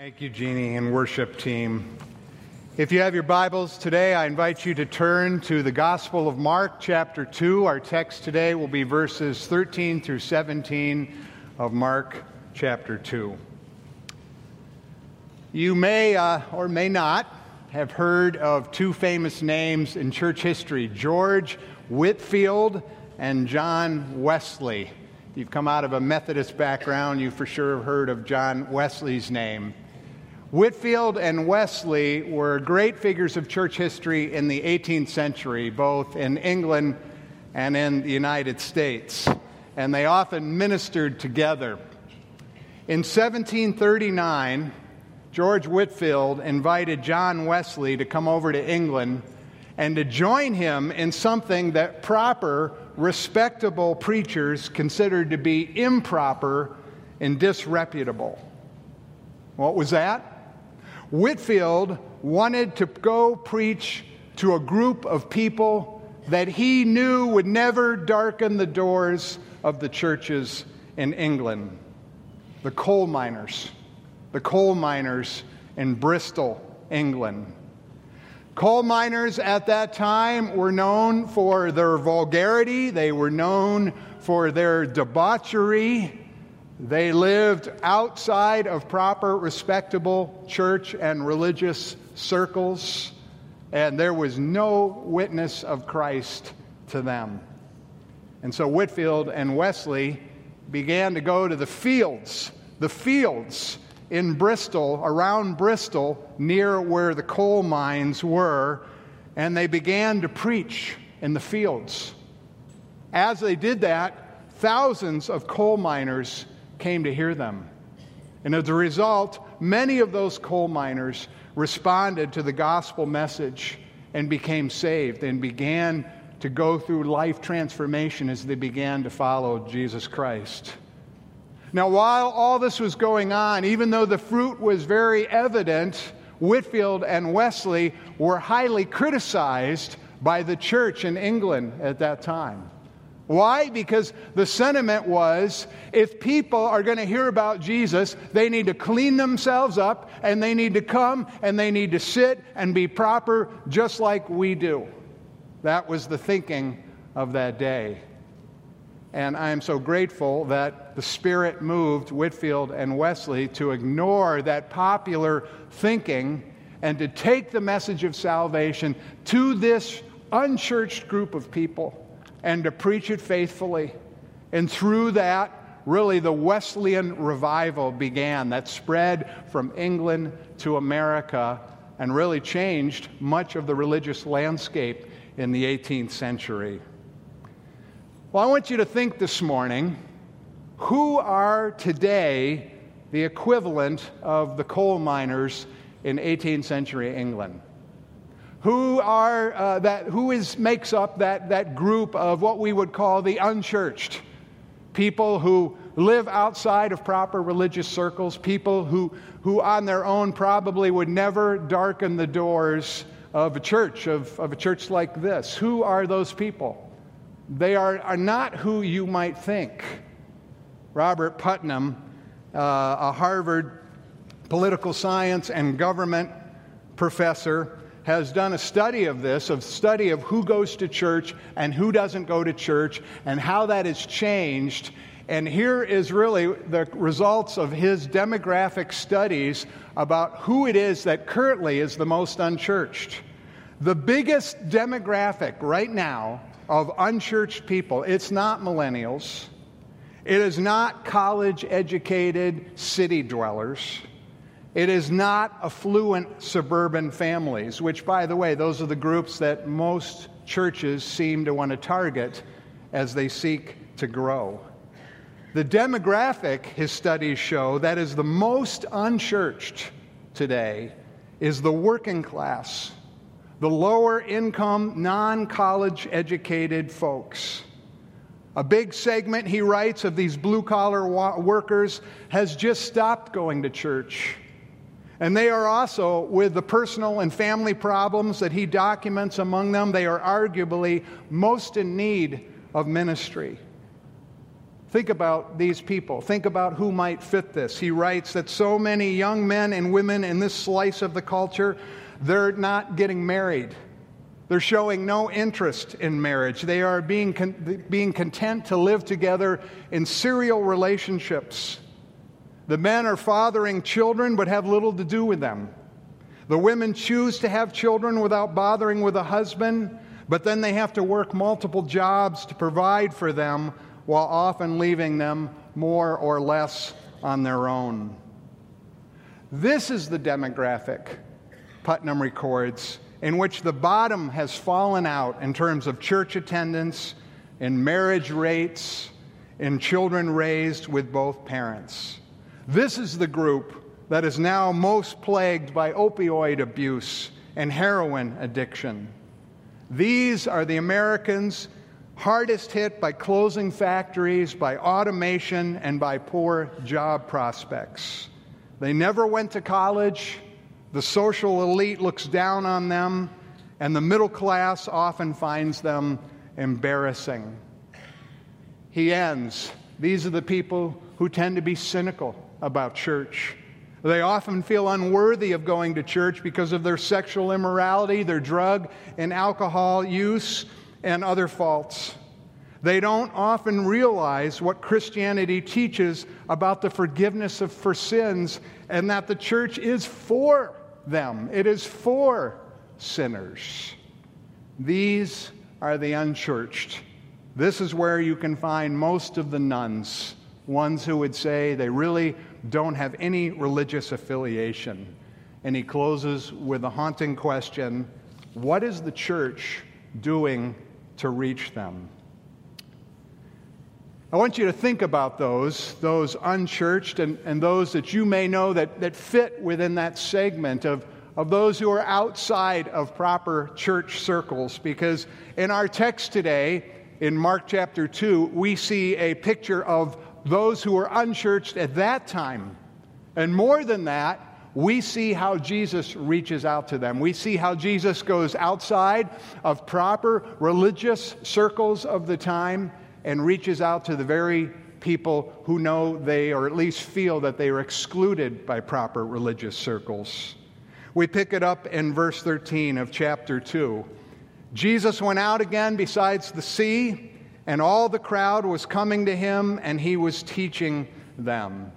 Thank you, Jeannie and worship team. If you have your Bibles today, I invite you to turn to the Gospel of Mark, chapter 2. Our text today will be verses 13 through 17 of Mark, chapter 2. You may uh, or may not have heard of two famous names in church history George Whitefield and John Wesley. If you've come out of a Methodist background, you for sure have heard of John Wesley's name. Whitefield and Wesley were great figures of church history in the 18th century, both in England and in the United States, and they often ministered together. In 1739, George Whitefield invited John Wesley to come over to England and to join him in something that proper, respectable preachers considered to be improper and disreputable. What was that? Whitefield wanted to go preach to a group of people that he knew would never darken the doors of the churches in England. The coal miners, the coal miners in Bristol, England. Coal miners at that time were known for their vulgarity, they were known for their debauchery, they lived outside of proper, respectable church and religious circles, and there was no witness of Christ to them. And so Whitefield and Wesley began to go to the fields, the fields in Bristol, around Bristol, near where the coal mines were, and they began to preach in the fields. As they did that, thousands of coal miners came to hear them. And as a result, many of those coal miners responded to the gospel message and became saved and began to go through life transformation as they began to follow Jesus Christ. Now, while all this was going on, even though the fruit was very evident, Whitefield and Wesley were highly criticized by the church in England at that time. Why? Because the sentiment was if people are going to hear about Jesus, they need to clean themselves up and they need to come and they need to sit and be proper just like we do. That was the thinking of that day. And I am so grateful that the Spirit moved Whitefield and Wesley to ignore that popular thinking and to take the message of salvation to this unchurched group of people and to preach it faithfully. And through that, really the Wesleyan revival began that spread from England to America and really changed much of the religious landscape in the 18th century. Well, I want you to think this morning who are today the equivalent of the coal miners in 18th century England? Who are uh, that who is makes up that, that group of what we would call the unchurched. People who live outside of proper religious circles people who who on their own probably would never darken the doors of a church of, of a church like this. Who are those people? They are, are not who you might think. Robert putnam uh, a harvard political science and government professor has done a study of this, a study of who goes to church and who doesn't go to church, and how that has changed. And here is really the results of his demographic studies about who it is that currently is the most unchurched. The biggest demographic right now of unchurched people, it's not millennials. It is not college educated city dwellers. It is not affluent suburban families, which, by the way, those are the groups that most churches seem to want to target as they seek to grow. The demographic, his studies show, that is the most unchurched today is the working class, the lower income, non college educated folks. A big segment, he writes, of these blue collar workers has just stopped going to church and they are also, with the personal and family problems that he documents among them, they are arguably most in need of ministry. Think about these people. Think about who might fit this. He writes that so many young men and women in this slice of the culture, they're not getting married. They're showing no interest in marriage. They are being, con- being content to live together in serial relationships. The men are fathering children but have little to do with them. The women choose to have children without bothering with a husband, but then they have to work multiple jobs to provide for them while often leaving them more or less on their own. This is the demographic Putnam records in which the bottom has fallen out in terms of church attendance, in marriage rates, in children raised with both parents. This is the group that is now most plagued by opioid abuse and heroin addiction. These are the Americans hardest hit by closing factories, by automation, and by poor job prospects. They never went to college. The social elite looks down on them, and the middle class often finds them embarrassing. He ends these are the people who tend to be cynical about church. They often feel unworthy of going to church because of their sexual immorality, their drug and alcohol use, and other faults. They don't often realize what Christianity teaches about the forgiveness of for sins and that the church is for them. It is for sinners. These are the unchurched. This is where you can find most of the nones, ones who would say they really don't have any religious affiliation. And he closes with a haunting question What is the church doing to reach them? I want you to think about those, those unchurched and, and those that you may know that, that fit within that segment of, of those who are outside of proper church circles. Because in our text today, in Mark chapter 2, we see a picture of those who were unchurched at that time. And more than that, we see how Jesus reaches out to them. We see how Jesus goes outside of proper religious circles of the time and reaches out to the very people who know they, or at least feel that they are excluded by proper religious circles. We pick it up in verse 13 of chapter 2. Jesus went out again besides the sea, and all the crowd was coming to him, and he was teaching them.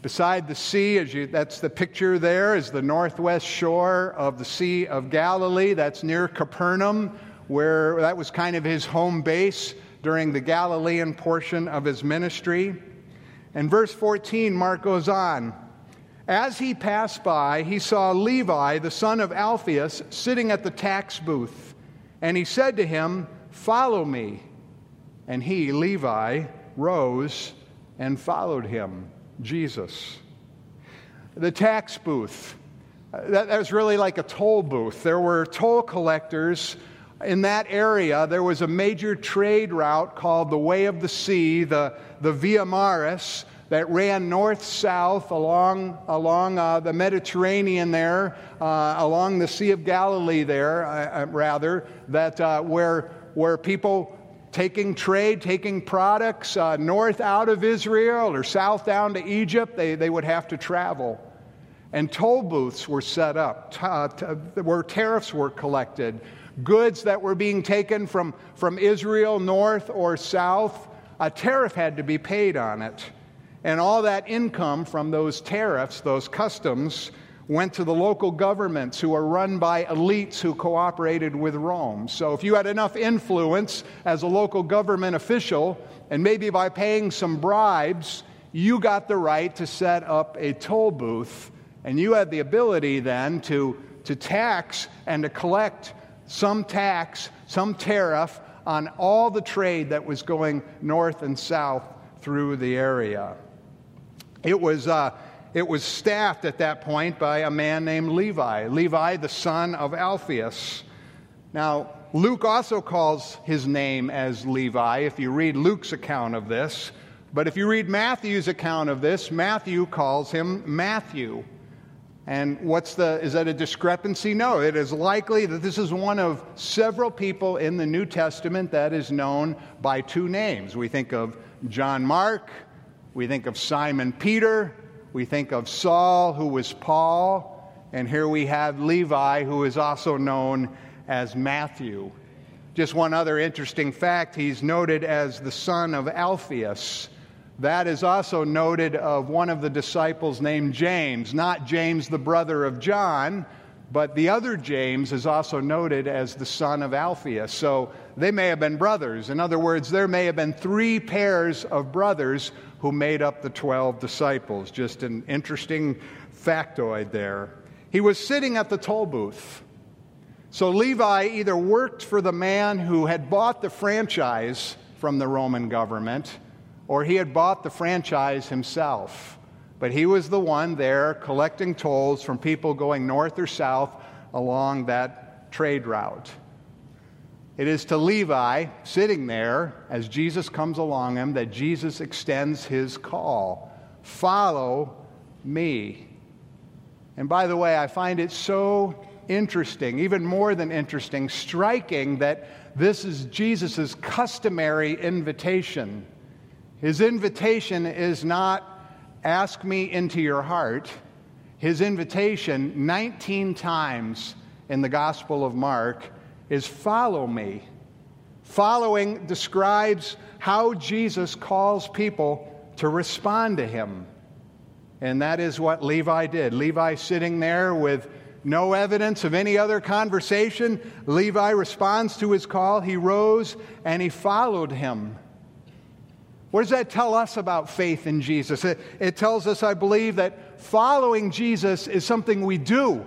Beside the sea, as you, that's the picture there, is the northwest shore of the Sea of Galilee. That's near Capernaum, where that was kind of his home base during the Galilean portion of his ministry. In verse 14, Mark goes on. As he passed by, he saw Levi, the son of Alphaeus, sitting at the tax booth. And he said to him, Follow me. And he, Levi, rose and followed him, Jesus. The tax booth, that, that was really like a toll booth. There were toll collectors in that area, there was a major trade route called the Way of the Sea, the, the Via Maris, that ran north south along, along uh, the Mediterranean there, uh, along the Sea of Galilee there, uh, uh rather, that uh, where, where people taking trade, taking products uh, north out of Israel or south down to Egypt, they, they would have to travel. And toll booths were set up t- t- where tariffs were collected goods that were being taken from, from Israel north or south, a tariff had to be paid on it. And all that income from those tariffs, those customs, went to the local governments who were run by elites who cooperated with Rome. So if you had enough influence as a local government official, and maybe by paying some bribes, you got the right to set up a toll booth, and you had the ability then to, to tax and to collect some tax, some tariff on all the trade that was going north and south through the area. It was, uh, it was staffed at that point by a man named Levi, Levi, the son of Alphaeus. Now, Luke also calls his name as Levi if you read Luke's account of this. But if you read Matthew's account of this, Matthew calls him Matthew. And what's the, is that a discrepancy? No, it is likely that this is one of several people in the New Testament that is known by two names. We think of John Mark, we think of Simon Peter, we think of Saul, who was Paul, and here we have Levi, who is also known as Matthew. Just one other interesting fact he's noted as the son of Alphaeus. That is also noted of one of the disciples named James, not James, the brother of John, but the other James is also noted as the son of Alphaeus. So they may have been brothers. In other words, there may have been three pairs of brothers who made up the 12 disciples. Just an interesting factoid there. He was sitting at the toll booth. So Levi either worked for the man who had bought the franchise from the Roman government or he had bought the franchise himself. But he was the one there collecting tolls from people going north or south along that trade route. It is to Levi, sitting there as Jesus comes along him, that Jesus extends his call Follow me. And by the way, I find it so interesting, even more than interesting, striking that this is Jesus' customary invitation his invitation is not ask me into your heart. His invitation, 19 times in the Gospel of Mark, is follow me. Following describes how Jesus calls people to respond to him. And that is what Levi did. Levi sitting there with no evidence of any other conversation. Levi responds to his call. He rose and he followed him. What does that tell us about faith in Jesus? It, it, tells us, I believe, that following Jesus is something we do.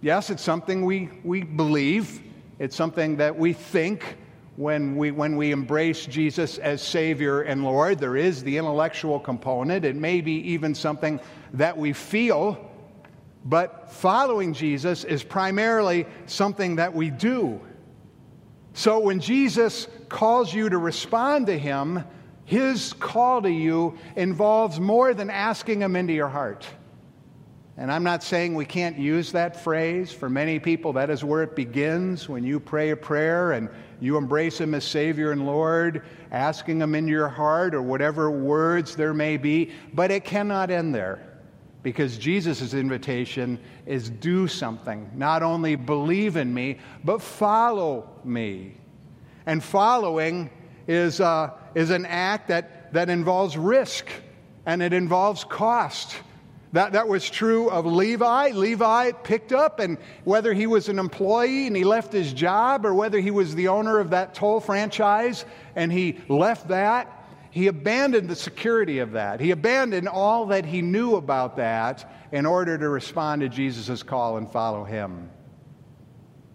Yes, it's something we, we believe, it's something that we think when we, when we embrace Jesus as Savior and Lord. There is the intellectual component, it may be even something that we feel. But following Jesus is primarily something that we do. So when Jesus calls you to respond to Him, his call to you involves more than asking Him into your heart. And I'm not saying we can't use that phrase. For many people, that is where it begins when you pray a prayer and you embrace Him as Savior and Lord, asking Him into your heart or whatever words there may be. But it cannot end there because Jesus' invitation is do something. Not only believe in me, but follow me. And following is, uh, is an act that, that involves risk and it involves cost. That, that was true of Levi. Levi picked up, and whether he was an employee and he left his job, or whether he was the owner of that toll franchise and he left that, he abandoned the security of that. He abandoned all that he knew about that in order to respond to Jesus' call and follow him.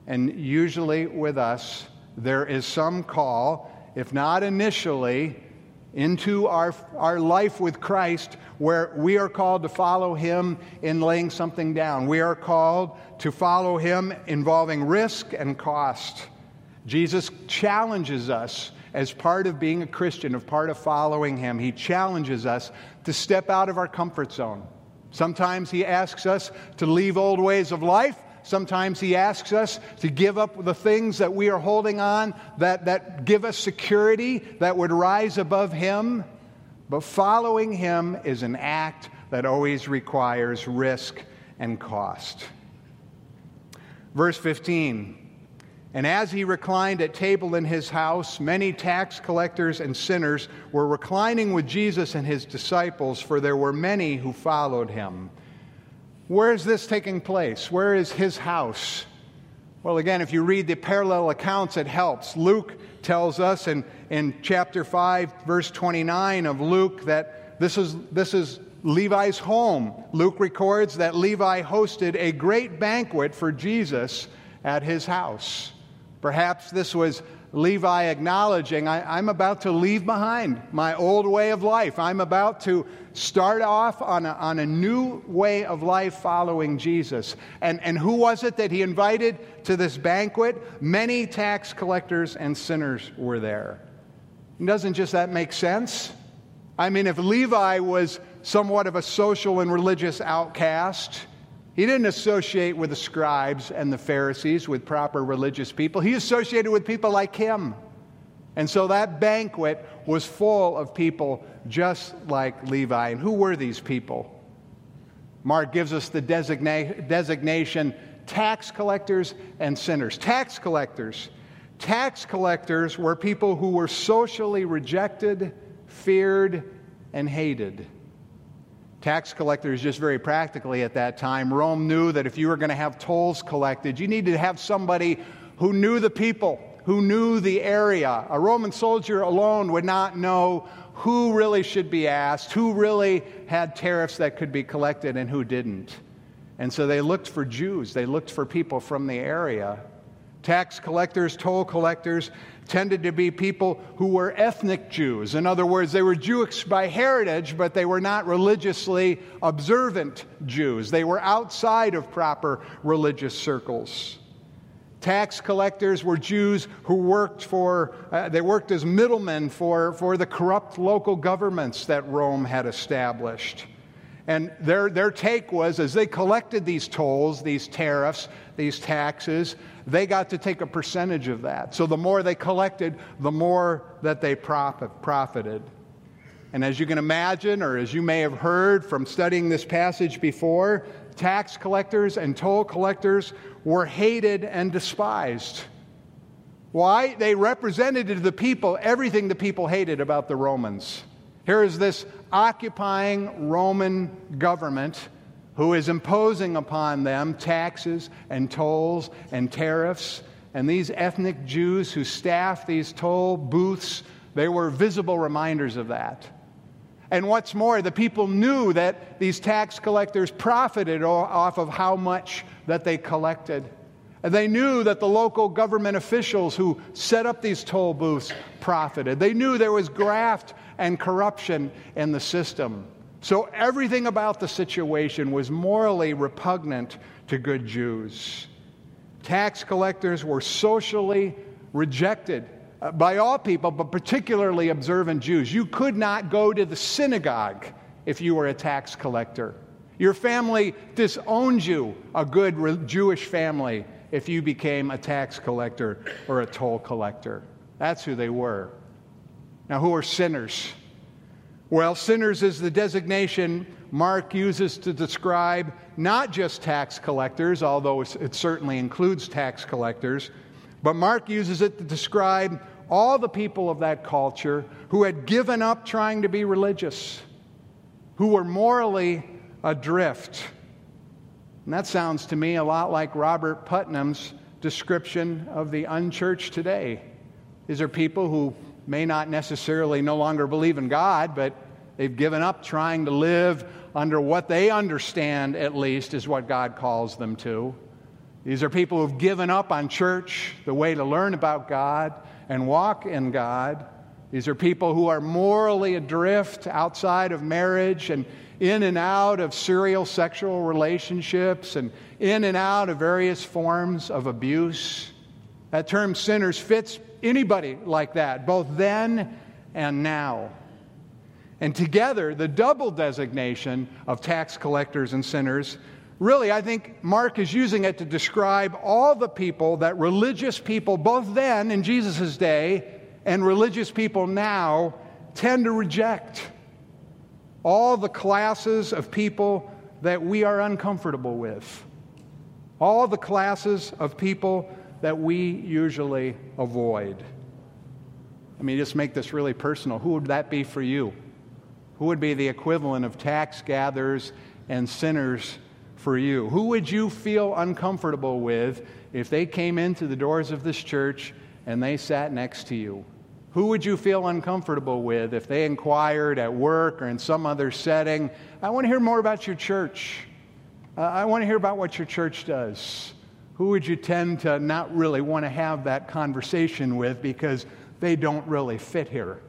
And usually with us, there is some call if not initially, into our, our life with Christ where we are called to follow Him in laying something down. We are called to follow Him involving risk and cost. Jesus challenges us as part of being a Christian, of part of following Him. He challenges us to step out of our comfort zone. Sometimes He asks us to leave old ways of life. Sometimes He asks us to give up the things that we are holding on that, that give us security that would rise above Him. But following Him is an act that always requires risk and cost. Verse 15 And as he reclined at table in his house, many tax collectors and sinners were reclining with Jesus and his disciples, for there were many who followed him. Where is this taking place? Where is his house? Well, again, if you read the parallel accounts, it helps. Luke tells us in, in chapter 5, verse 29 of Luke, that this is, this is Levi's home. Luke records that Levi hosted a great banquet for Jesus at his house. Perhaps this was Levi acknowledging, I, am about to leave behind my old way of life. I'm about to start off on a, on a new way of life following Jesus. And, and who was it that he invited to this banquet? Many tax collectors and sinners were there. Doesn't just that make sense? I mean, if Levi was somewhat of a social and religious outcast, He didn't associate with the scribes and the Pharisees, with proper religious people. He associated with people like him. And so that banquet was full of people just like Levi. And who were these people? Mark gives us the designa- designation tax collectors and sinners. Tax collectors. Tax collectors were people who were socially rejected, feared, and hated. Tax collectors, just very practically at that time, Rome knew that if you were going to have tolls collected, you needed to have somebody who knew the people, who knew the area. A Roman soldier alone would not know who really should be asked, who really had tariffs that could be collected, and who didn't. And so they looked for Jews, they looked for people from the area. Tax collectors, toll collectors tended to be people who were ethnic Jews. In other words, they were Jewish by heritage, but they were not religiously observant Jews. They were outside of proper religious circles. Tax collectors were Jews who worked for, uh, they worked as middlemen for, for the corrupt local governments that Rome had established. And their, their take was as they collected these tolls, these tariffs, these taxes, they got to take a percentage of that. So the more they collected, the more that they profit, profited. And as you can imagine, or as you may have heard from studying this passage before, tax collectors and toll collectors were hated and despised. Why? They represented to the people everything the people hated about the Romans. Here is this occupying Roman government who is imposing upon them taxes and tolls and tariffs. And these ethnic Jews who staff these toll booths, they were visible reminders of that. And what's more, the people knew that these tax collectors profited off of how much that they collected. And they knew that the local government officials who set up these toll booths profited. They knew there was graft and corruption in the system. So everything about the situation was morally repugnant to good Jews. Tax collectors were socially rejected Uh, by all people, but particularly observant Jews. You could not go to the synagogue if you were a tax collector. Your family disowned you, a good Jewish family, if you became a tax collector or a toll collector. That's who they were. Now, who are sinners? Well, sinners is the designation Mark uses to describe not just tax collectors, although it certainly includes tax collectors, but Mark uses it to describe all the people of that culture who had given up trying to be religious, who were morally adrift. And that sounds to me a lot like Robert Putnam's description of the unchurched today. These are people who may not necessarily no longer believe in God, but they've given up trying to live under what they understand, at least, is what God calls them to. These are people who've given up on church, the way to learn about God and walk in God. These are people who are morally adrift outside of marriage and in and out of serial sexual relationships and in and out of various forms of abuse. That term sinners fits anybody like that, both then and now. And together, the double designation of tax collectors and sinners, really, I think Mark is using it to describe all the people that religious people, both then in Jesus' day and religious people now, tend to reject. All the classes of people that we are uncomfortable with. All the classes of people that we usually avoid. I mean, just make this really personal. Who would that be for you? Who would be the equivalent of tax gatherers and sinners for you? Who would you feel uncomfortable with if they came into the doors of this church and they sat next to you? Who would you feel uncomfortable with if they inquired at work or in some other setting? I want to hear more about your church. Uh, I want to hear about what your church does who would you tend to not really want to have that conversation with because they don't really fit here?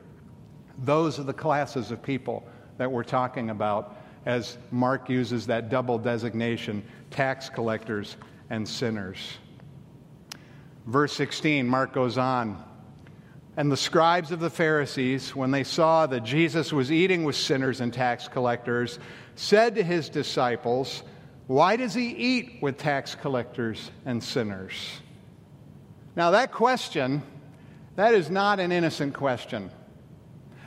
Those are the classes of people that we're talking about as Mark uses that double designation tax collectors and sinners. Verse 16, Mark goes on. And the scribes of the Pharisees, when they saw that Jesus was eating with sinners and tax collectors, said to his disciples, Why does he eat with tax collectors and sinners? Now, that question, that is not an innocent question.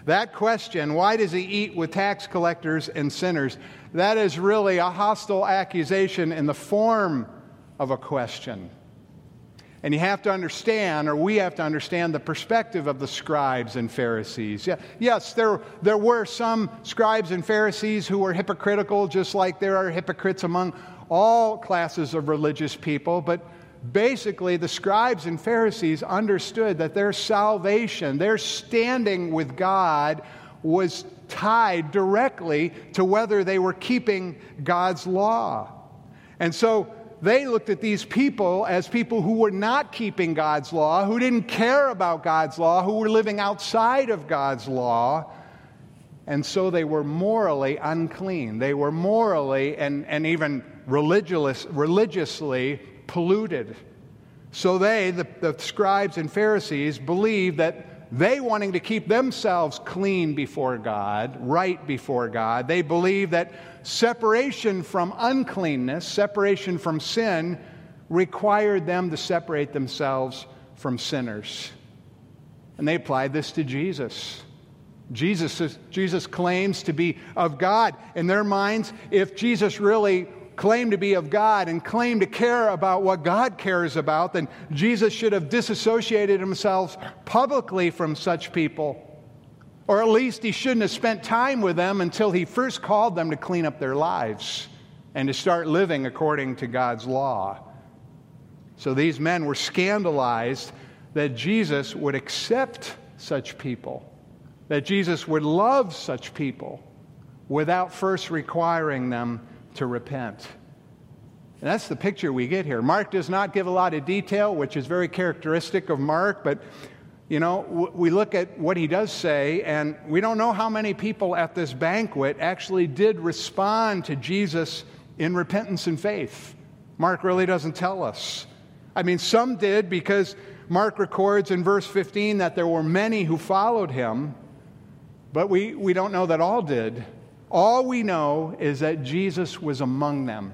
That question, why does he eat with tax collectors and sinners, that is really a hostile accusation in the form of a question. And you have to understand, or we have to understand, the perspective of the scribes and Pharisees. Yeah, yes, there, there were some scribes and Pharisees who were hypocritical, just like there are hypocrites among all classes of religious people. But basically, the scribes and Pharisees understood that their salvation, their standing with God, was tied directly to whether they were keeping God's law. And so they looked at these people as people who were not keeping God's law, who didn't care about God's law, who were living outside of God's law. And so they were morally unclean. They were morally and, and even religious, religiously polluted. So they, the, the scribes and Pharisees, believed that they wanting to keep themselves clean before God, right before God, they believe that separation from uncleanness, separation from sin, required them to separate themselves from sinners. And they applied this to Jesus. Jesus, Jesus claims to be of God. In their minds, if Jesus really claim to be of God and claim to care about what God cares about, then Jesus should have disassociated himself publicly from such people. Or at least he shouldn't have spent time with them until he first called them to clean up their lives and to start living according to God's law. So these men were scandalized that Jesus would accept such people, that Jesus would love such people without first requiring them to repent. And that's the picture we get here. Mark does not give a lot of detail, which is very characteristic of Mark, but you know, we look at what he does say, and we don't know how many people at this banquet actually did respond to Jesus in repentance and faith. Mark really doesn't tell us. I mean, some did because Mark records in verse 15 that there were many who followed him, but we, we don't know that all did. All we know is that Jesus was among them,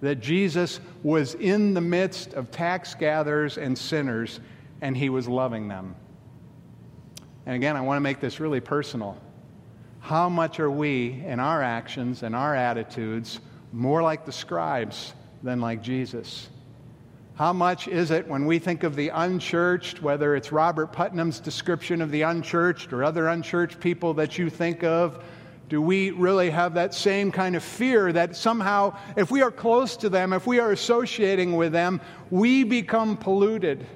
that Jesus was in the midst of tax gatherers and sinners, and he was loving them. And again, I want to make this really personal. How much are we, in our actions and our attitudes, more like the scribes than like Jesus? How much is it when we think of the unchurched, whether it's Robert Putnam's description of the unchurched or other unchurched people that you think of? Do we really have that same kind of fear that somehow, if we are close to them, if we are associating with them, we become polluted?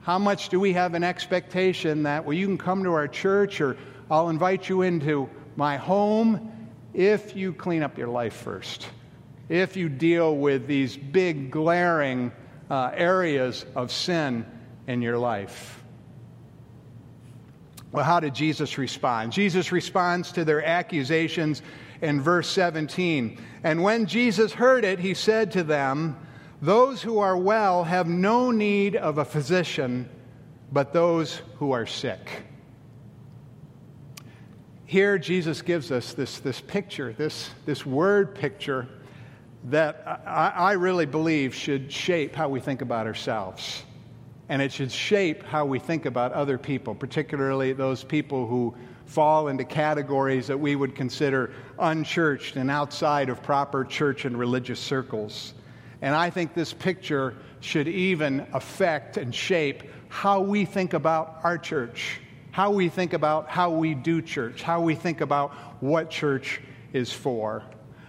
How much do we have an expectation that, well, you can come to our church or I'll invite you into my home if you clean up your life first, if you deal with these big, glaring uh, areas of sin in your life? Well, how did Jesus respond? Jesus responds to their accusations in verse 17. And when Jesus heard it, he said to them, Those who are well have no need of a physician, but those who are sick. Here, Jesus gives us this, this picture, this, this word picture that I, I really believe should shape how we think about ourselves and it should shape how we think about other people, particularly those people who fall into categories that we would consider unchurched and outside of proper church and religious circles. And I think this picture should even affect and shape how we think about our church, how we think about how we do church, how we think about what church is for.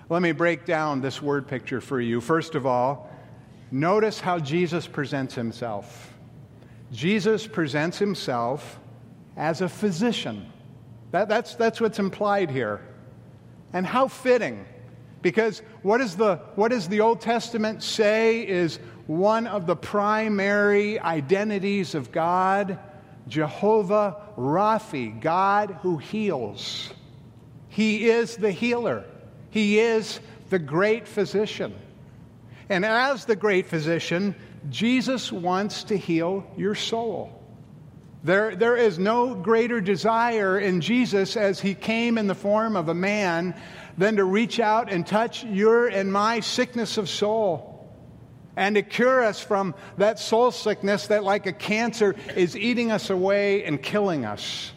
Let me break down this word picture for you. First of all, notice how Jesus presents himself. Jesus presents himself as a physician. That, that's, that's what's implied here. And how fitting, because what, is the, what does the Old Testament say is one of the primary identities of God? Jehovah Raphi, God who heals. He is the healer, He is the great physician. And as the great physician, Jesus wants to heal your soul. There, there is no greater desire in Jesus as he came in the form of a man than to reach out and touch your and my sickness of soul and to cure us from that soul sickness that, like a cancer, is eating us away and killing us.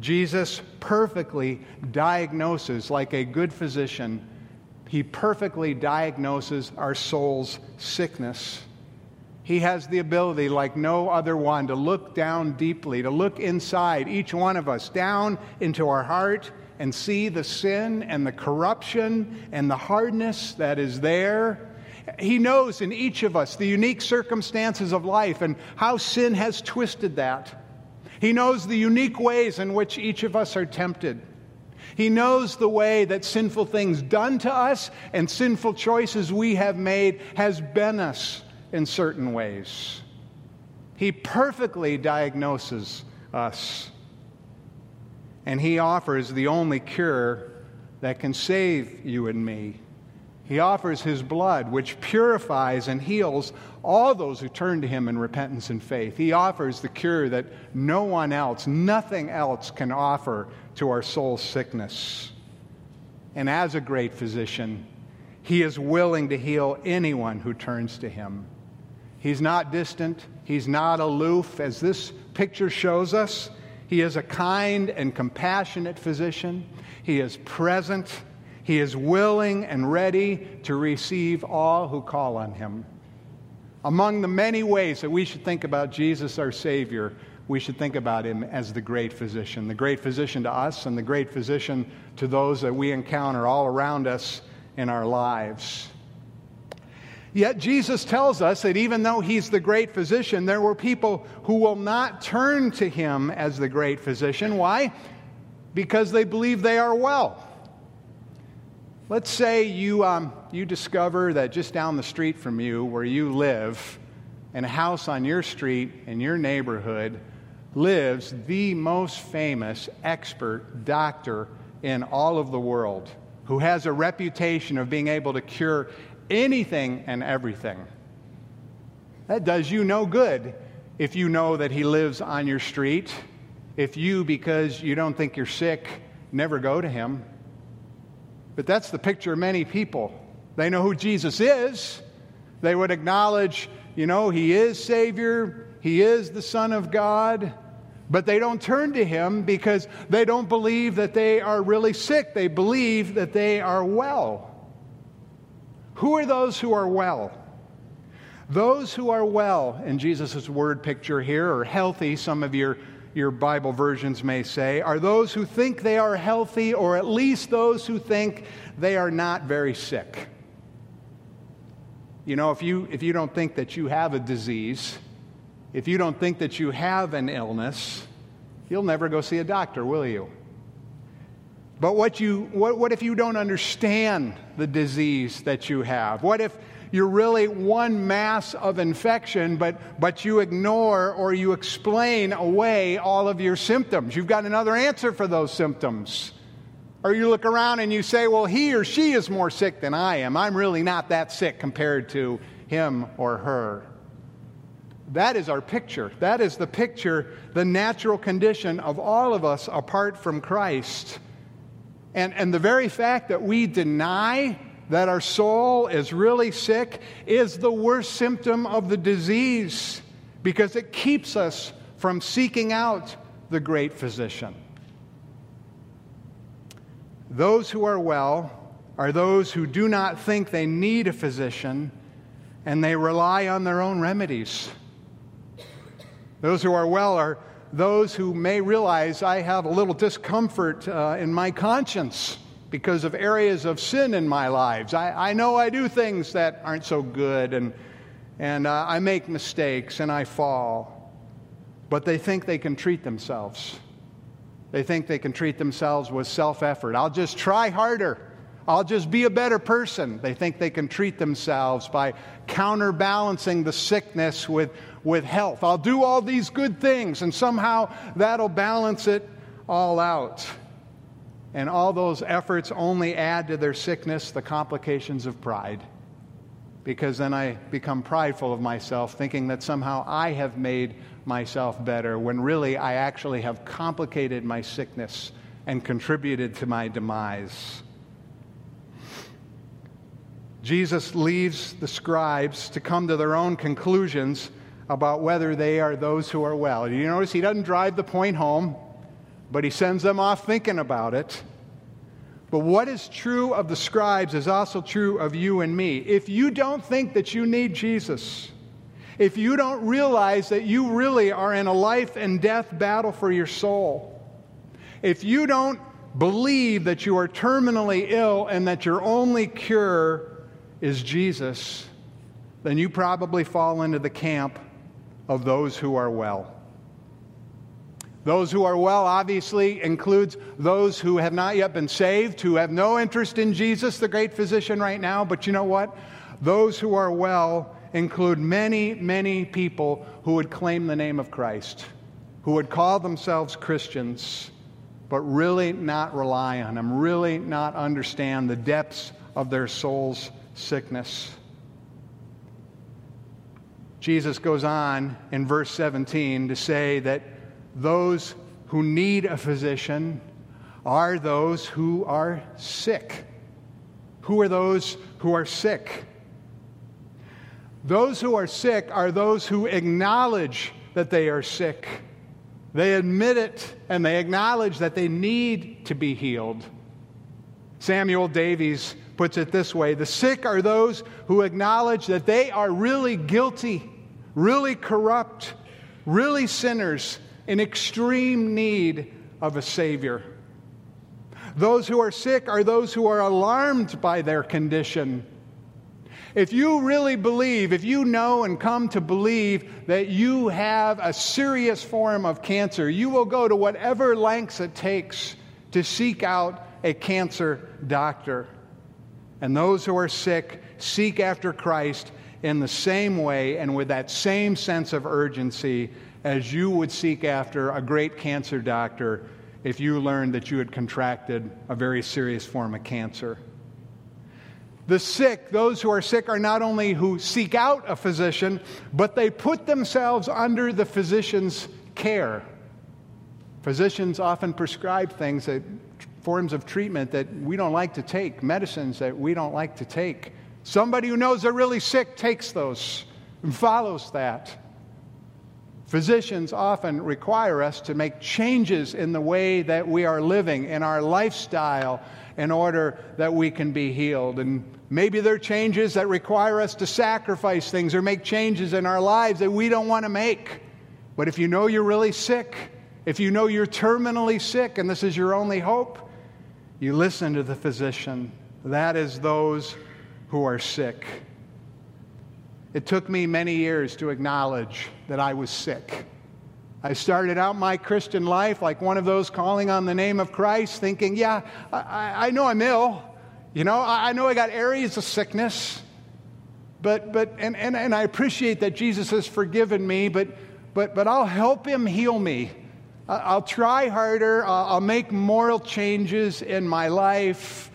Jesus perfectly diagnoses, like a good physician, he perfectly diagnoses our soul's sickness. He has the ability, like no other one, to look down deeply, to look inside each one of us, down into our heart, and see the sin and the corruption and the hardness that is there. He knows in each of us the unique circumstances of life and how sin has twisted that. He knows the unique ways in which each of us are tempted. He knows the way that sinful things done to us and sinful choices we have made has been us in certain ways. He perfectly diagnoses us. And He offers the only cure that can save you and me. He offers His blood, which purifies and heals all those who turn to Him in repentance and faith. He offers the cure that no one else, nothing else can offer to our soul's sickness. And as a great physician, He is willing to heal anyone who turns to Him. He's not distant, He's not aloof, as this picture shows us. He is a kind and compassionate physician. He is present. He is willing and ready to receive all who call on him. Among the many ways that we should think about Jesus, our Savior, we should think about him as the great physician, the great physician to us and the great physician to those that we encounter all around us in our lives. Yet Jesus tells us that even though he's the great physician, there were people who will not turn to him as the great physician. Why? Because they believe they are well. Let's say you, um, you discover that just down the street from you, where you live, in a house on your street in your neighborhood, lives the most famous expert doctor in all of the world who has a reputation of being able to cure anything and everything. That does you no good if you know that he lives on your street, if you, because you don't think you're sick, never go to him. But that's the picture of many people. They know who Jesus is. They would acknowledge, you know, he is Savior, he is the Son of God. But they don't turn to him because they don't believe that they are really sick. They believe that they are well. Who are those who are well? Those who are well, in Jesus' word picture here, or healthy, some of your, your Bible versions may say, are those who think they are healthy, or at least those who think they are not very sick. You know, if you, if you don't think that you have a disease, if you don't think that you have an illness, you'll never go see a doctor, will you? But what, you, what, what if you don't understand the disease that you have? What if you're really one mass of infection, but, but you ignore or you explain away all of your symptoms? You've got another answer for those symptoms. Or you look around and you say, well, he or she is more sick than I am. I'm really not that sick compared to him or her. That is our picture. That is the picture, the natural condition of all of us apart from Christ. And, and the very fact that we deny that our soul is really sick is the worst symptom of the disease because it keeps us from seeking out the great physician. Those who are well are those who do not think they need a physician and they rely on their own remedies. Those who are well are those who may realize I have a little discomfort uh, in my conscience because of areas of sin in my lives. I, I know I do things that aren't so good, and, and uh, I make mistakes and I fall. But they think they can treat themselves. They think they can treat themselves with self effort. I'll just try harder. I'll just be a better person. They think they can treat themselves by counterbalancing the sickness with, with health. I'll do all these good things, and somehow that'll balance it all out. And all those efforts only add to their sickness the complications of pride. Because then I become prideful of myself, thinking that somehow I have made myself better, when really I actually have complicated my sickness and contributed to my demise. Jesus leaves the scribes to come to their own conclusions about whether they are those who are well. You notice he doesn't drive the point home, but he sends them off thinking about it. But what is true of the scribes is also true of you and me. If you don't think that you need Jesus, if you don't realize that you really are in a life and death battle for your soul, if you don't believe that you are terminally ill and that your only cure is Jesus, then you probably fall into the camp of those who are well. Those who are well obviously includes those who have not yet been saved, who have no interest in Jesus, the great physician, right now. But you know what? Those who are well include many, many people who would claim the name of Christ, who would call themselves Christians, but really not rely on Him, really not understand the depths of their soul's sickness. Jesus goes on in verse 17 to say that those who need a physician are those who are sick. Who are those who are sick? Those who are sick are those who acknowledge that they are sick. They admit it and they acknowledge that they need to be healed. Samuel Davies puts it this way The sick are those who acknowledge that they are really guilty, really corrupt, really sinners in extreme need of a Savior. Those who are sick are those who are alarmed by their condition. If you really believe, if you know and come to believe that you have a serious form of cancer, you will go to whatever lengths it takes to seek out a cancer doctor. And those who are sick seek after Christ in the same way and with that same sense of urgency as you would seek after a great cancer doctor if you learned that you had contracted a very serious form of cancer. The sick, those who are sick, are not only who seek out a physician, but they put themselves under the physician's care. Physicians often prescribe things that forms of treatment that we don't like to take, medicines that we don't like to take. Somebody who knows they're really sick takes those and follows that. Physicians often require us to make changes in the way that we are living, in our lifestyle, in order that we can be healed. And maybe there are changes that require us to sacrifice things or make changes in our lives that we don't want to make. But if you know you're really sick, if you know you're terminally sick and this is your only hope, you listen to the physician. That is those who are sick. It took me many years to acknowledge that I was sick. I started out my Christian life like one of those calling on the name of Christ, thinking, yeah, I, I know I'm ill. You know, I, I know I got areas of sickness. But, but and, and, and I appreciate that Jesus has forgiven me, but, but, but I'll help him heal me. I'll try harder. I'll make moral changes in my life.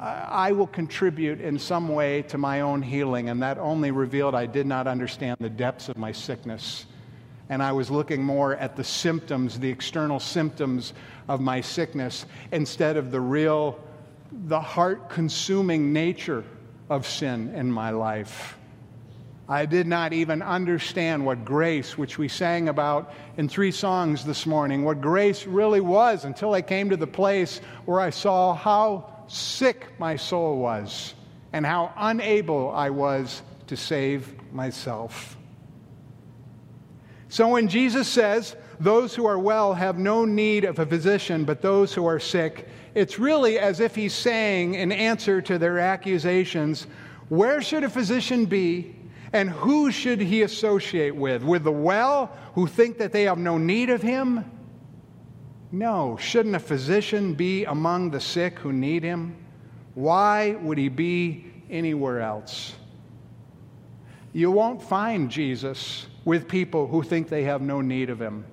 I will contribute in some way to my own healing. And that only revealed I did not understand the depths of my sickness. And I was looking more at the symptoms, the external symptoms of my sickness, instead of the real, the heart consuming nature of sin in my life. I did not even understand what grace, which we sang about in three songs this morning, what grace really was until I came to the place where I saw how sick my soul was and how unable I was to save myself. So when Jesus says, Those who are well have no need of a physician, but those who are sick, it's really as if he's saying, in answer to their accusations, Where should a physician be? And who should he associate with? With the well, who think that they have no need of him? No. Shouldn't a physician be among the sick who need him? Why would he be anywhere else? You won't find Jesus with people who think they have no need of him.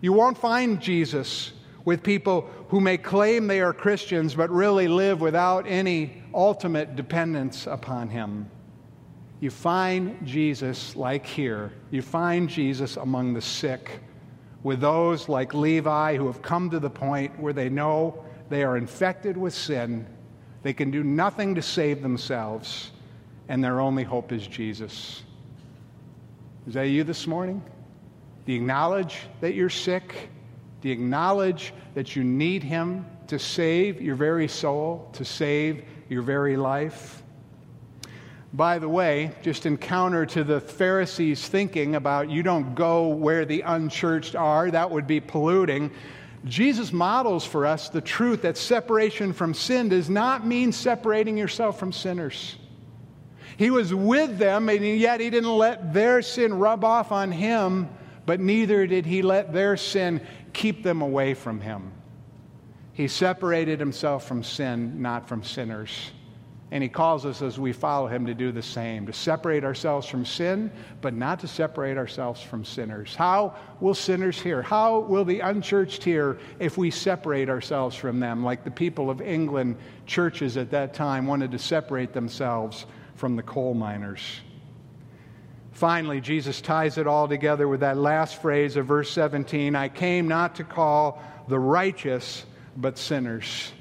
You won't find Jesus with people who may claim they are Christians but really live without any ultimate dependence upon him you find Jesus like here. You find Jesus among the sick, with those like Levi who have come to the point where they know they are infected with sin, they can do nothing to save themselves, and their only hope is Jesus. Is that you this morning? Do you acknowledge that you're sick? Do you acknowledge that you need Him to save your very soul, to save your very life? By the way, just in counter to the Pharisees' thinking about you don't go where the unchurched are, that would be polluting. Jesus models for us the truth that separation from sin does not mean separating yourself from sinners. He was with them, and yet he didn't let their sin rub off on him, but neither did he let their sin keep them away from him. He separated himself from sin, not from sinners. And he calls us as we follow him to do the same, to separate ourselves from sin, but not to separate ourselves from sinners. How will sinners hear? How will the unchurched hear if we separate ourselves from them, like the people of England churches at that time wanted to separate themselves from the coal miners? Finally, Jesus ties it all together with that last phrase of verse 17 I came not to call the righteous, but sinners.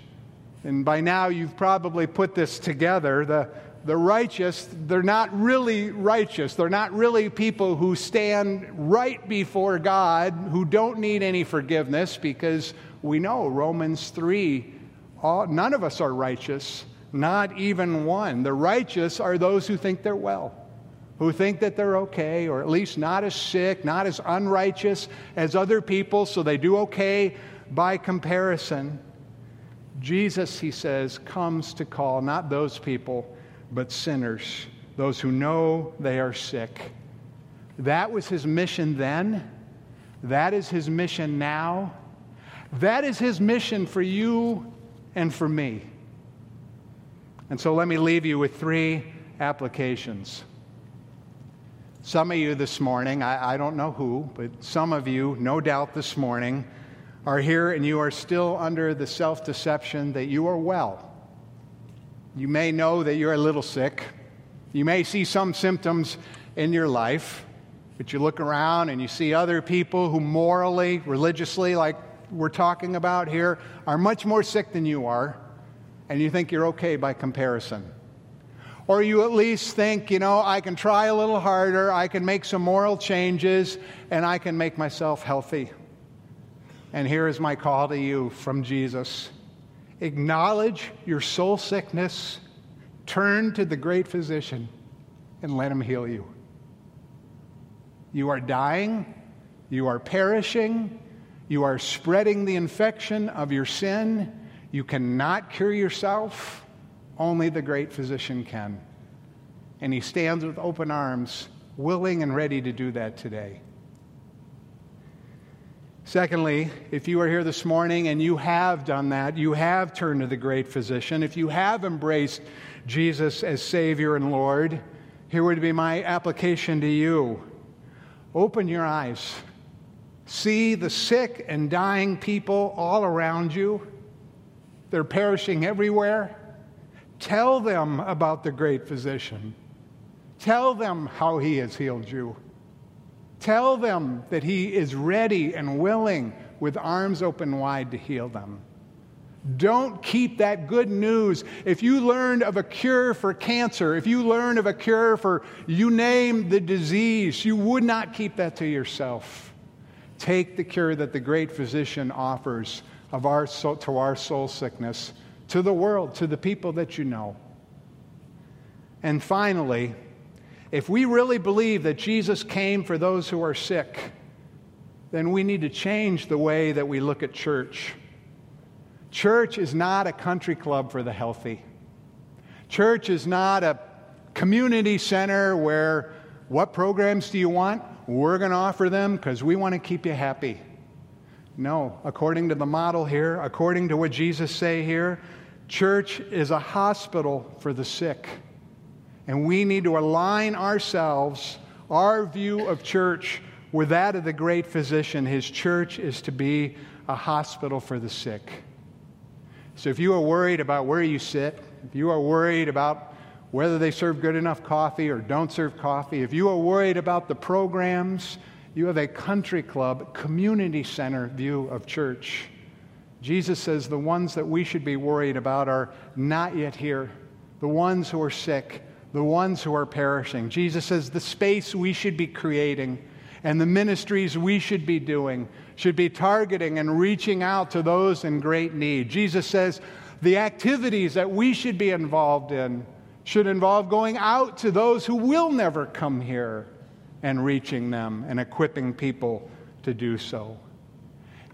And by now you've probably put this together. The, the righteous, they're not really righteous. They're not really people who stand right before God, who don't need any forgiveness, because we know Romans 3 all, none of us are righteous, not even one. The righteous are those who think they're well, who think that they're okay, or at least not as sick, not as unrighteous as other people, so they do okay by comparison. Jesus, he says, comes to call not those people, but sinners, those who know they are sick. That was his mission then. That is his mission now. That is his mission for you and for me. And so let me leave you with three applications. Some of you this morning, I, I, don't know who, but some of you, no doubt this morning, are here and you are still under the self deception that you are well. You may know that you're a little sick. You may see some symptoms in your life, but you look around and you see other people who morally, religiously, like we're talking about here, are much more sick than you are, and you think you're okay by comparison. Or you at least think, you know, I can try a little harder, I can make some moral changes, and I can make myself healthy. And here is my call to you from Jesus acknowledge your soul sickness, turn to the great physician, and let him heal you. You are dying, you are perishing, you are spreading the infection of your sin. You cannot cure yourself, only the great physician can. And he stands with open arms, willing and ready to do that today. Secondly, if you are here this morning and you have done that, you have turned to the great physician, if you have embraced Jesus as Savior and Lord, here would be my application to you. Open your eyes. See the sick and dying people all around you. They're perishing everywhere. Tell them about the great physician. Tell them how he has healed you. Tell them that He is ready and willing with arms open wide to heal them. Don't keep that good news. If you learned of a cure for cancer, if you learned of a cure for you name the disease, you would not keep that to yourself. Take the cure that the great physician offers of our soul, to our soul sickness to the world, to the people that you know. And finally, if we really believe that Jesus came for those who are sick, then we need to change the way that we look at church. Church is not a country club for the healthy. Church is not a community center where what programs do you want? We're going to offer them because we want to keep you happy. No, according to the model here, according to what Jesus say here, church is a hospital for the sick. And we need to align ourselves, our view of church, with that of the great physician. His church is to be a hospital for the sick. So if you are worried about where you sit, if you are worried about whether they serve good enough coffee or don't serve coffee, if you are worried about the programs, You have a country club, community center view of church. Jesus says the ones that we should be worried about are not yet here, the ones who are sick, the ones who are perishing. Jesus says the space we should be creating and the ministries we should be doing should be targeting and reaching out to those in great need. Jesus says the activities that we should be involved in should involve going out to those who will never come here and reaching them and equipping people to do so.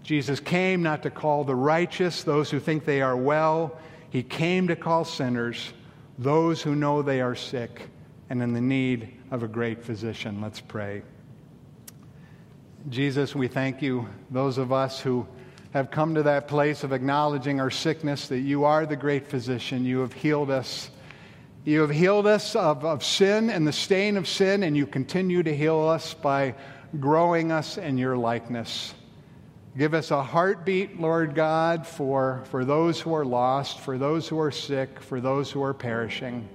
Jesus came not to call the righteous, those who think they are well. He came to call sinners, those who know they are sick and in the need of a great physician. Let's pray. Jesus, we thank you, those of us who have come to that place of acknowledging our sickness, that you are the great physician. You have healed us. You have healed us of, of sin and the stain of sin, and you continue to heal us by growing us in your likeness. Give us a heartbeat, Lord God, for, for those who are lost, for those who are sick, for those who are perishing.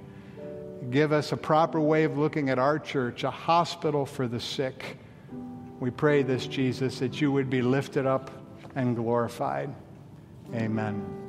Give us a proper way of looking at our church, a hospital for the sick. We pray this, Jesus, that you would be lifted up and glorified. Amen.